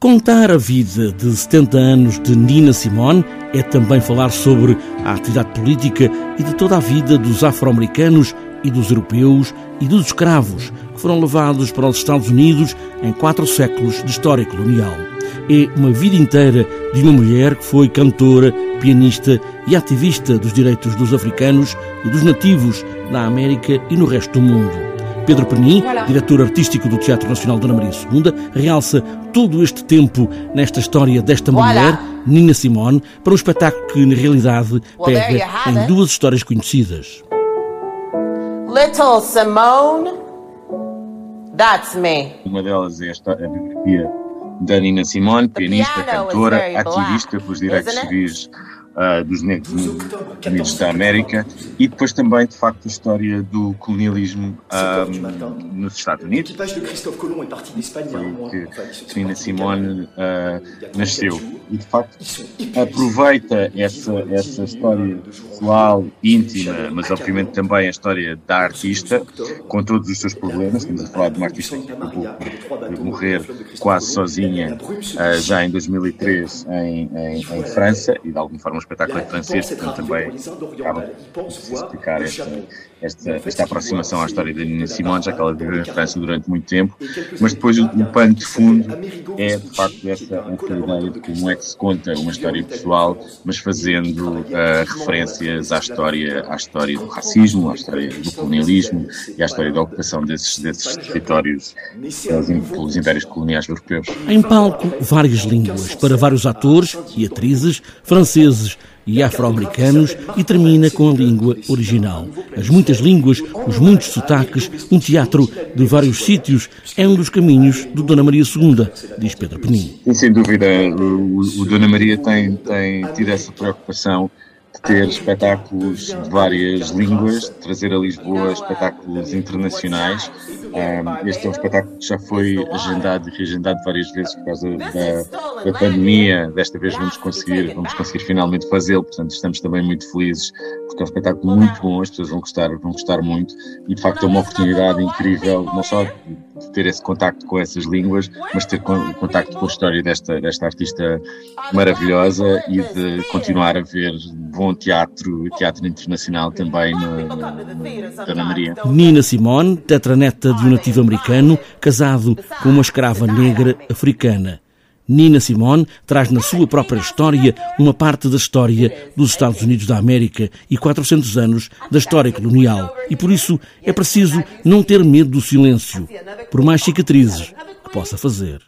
Contar a vida de 70 anos de Nina Simone é também falar sobre a atividade política e de toda a vida dos afro-americanos e dos europeus e dos escravos que foram levados para os Estados Unidos em quatro séculos de história colonial. É uma vida inteira de uma mulher que foi cantora, pianista e ativista dos direitos dos africanos e dos nativos na América e no resto do mundo. Pedro Penin, diretor artístico do Teatro Nacional Dona Maria II, realça todo este tempo nesta história desta mulher, Nina Simone, para um espetáculo que, na realidade, pega em duas histórias conhecidas. Little Simone, that's me. Uma delas é a biografia da Nina Simone, pianista, cantora, ativista pelos direitos civis uh, dos negros Unidos da América e depois também, de facto, a história do colonialismo uh, nos Estados Unidos. Que Nina Simone uh, nasceu e, de facto, aproveita essa, essa história pessoal, íntima, mas obviamente também a história da artista, com todos os seus problemas. Estamos a falar de uma artista que acabou por morrer quase sozinha já em 2003 em, em, em França e, de alguma forma, um espetáculo em francês, portanto também acaba por explicar esta, esta, esta aproximação à história da Nina Simone, já que ela viveu em França durante muito tempo, mas depois o, pano de fundo é de facto esta, esta ideia de como é se conta uma história pessoal, mas fazendo uh, referências à história, à história do racismo, à história do colonialismo e à história da ocupação desses, desses territórios pelos, pelos impérios coloniais europeus. Em palco, várias línguas, para vários atores e atrizes franceses, e afro-americanos e termina com a língua original. As muitas línguas, os muitos sotaques, um teatro de vários sítios é um dos caminhos do Dona Maria II, diz Pedro Penin. Sem dúvida, o, o Dona Maria tem, tem tido essa preocupação ter espetáculos de várias línguas, trazer a Lisboa espetáculos internacionais. Este é um espetáculo que já foi agendado e reagendado várias vezes por causa da, da pandemia. Desta vez vamos conseguir, vamos conseguir finalmente fazê-lo, portanto estamos também muito felizes porque é um espetáculo muito bom, as pessoas vão gostar, vão gostar muito e de facto é uma oportunidade incrível, não só ter esse contacto com essas línguas, mas ter contacto com a história desta, desta artista maravilhosa e de continuar a ver bom teatro, teatro internacional também no Dona Maria. Nina Simone, tetraneta de um nativo americano, casado com uma escrava negra africana. Nina Simone traz na sua própria história uma parte da história dos Estados Unidos da América e 400 anos da história colonial. E por isso é preciso não ter medo do silêncio, por mais cicatrizes que possa fazer.